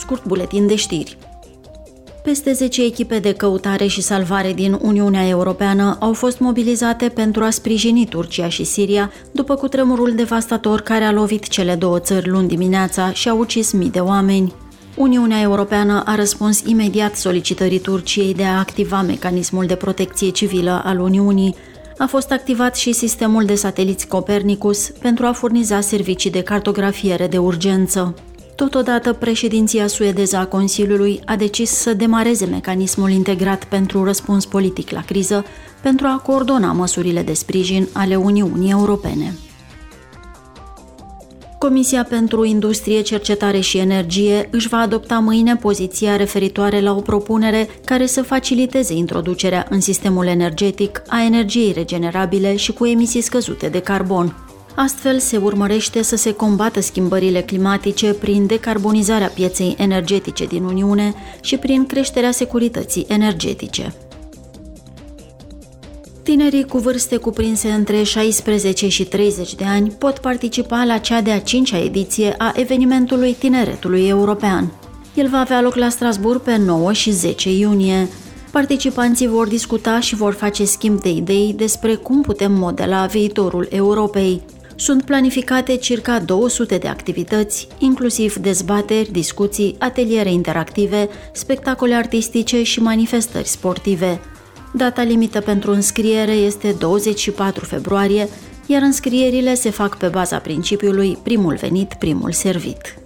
scurt buletin de știri. Peste 10 echipe de căutare și salvare din Uniunea Europeană au fost mobilizate pentru a sprijini Turcia și Siria după cutremurul devastator care a lovit cele două țări luni dimineața și a ucis mii de oameni. Uniunea Europeană a răspuns imediat solicitării Turciei de a activa mecanismul de protecție civilă al Uniunii. A fost activat și sistemul de sateliți Copernicus pentru a furniza servicii de cartografiere de urgență. Totodată, președinția suedeză a Consiliului a decis să demareze mecanismul integrat pentru răspuns politic la criză pentru a coordona măsurile de sprijin ale Uniunii Europene. Comisia pentru Industrie, Cercetare și Energie își va adopta mâine poziția referitoare la o propunere care să faciliteze introducerea în sistemul energetic a energiei regenerabile și cu emisii scăzute de carbon. Astfel, se urmărește să se combată schimbările climatice prin decarbonizarea pieței energetice din Uniune și prin creșterea securității energetice. Tinerii cu vârste cuprinse între 16 și 30 de ani pot participa la cea de-a cincea ediție a evenimentului Tineretului European. El va avea loc la Strasburg pe 9 și 10 iunie. Participanții vor discuta și vor face schimb de idei despre cum putem modela viitorul Europei. Sunt planificate circa 200 de activități, inclusiv dezbateri, discuții, ateliere interactive, spectacole artistice și manifestări sportive. Data limită pentru înscriere este 24 februarie, iar înscrierile se fac pe baza principiului primul venit, primul servit.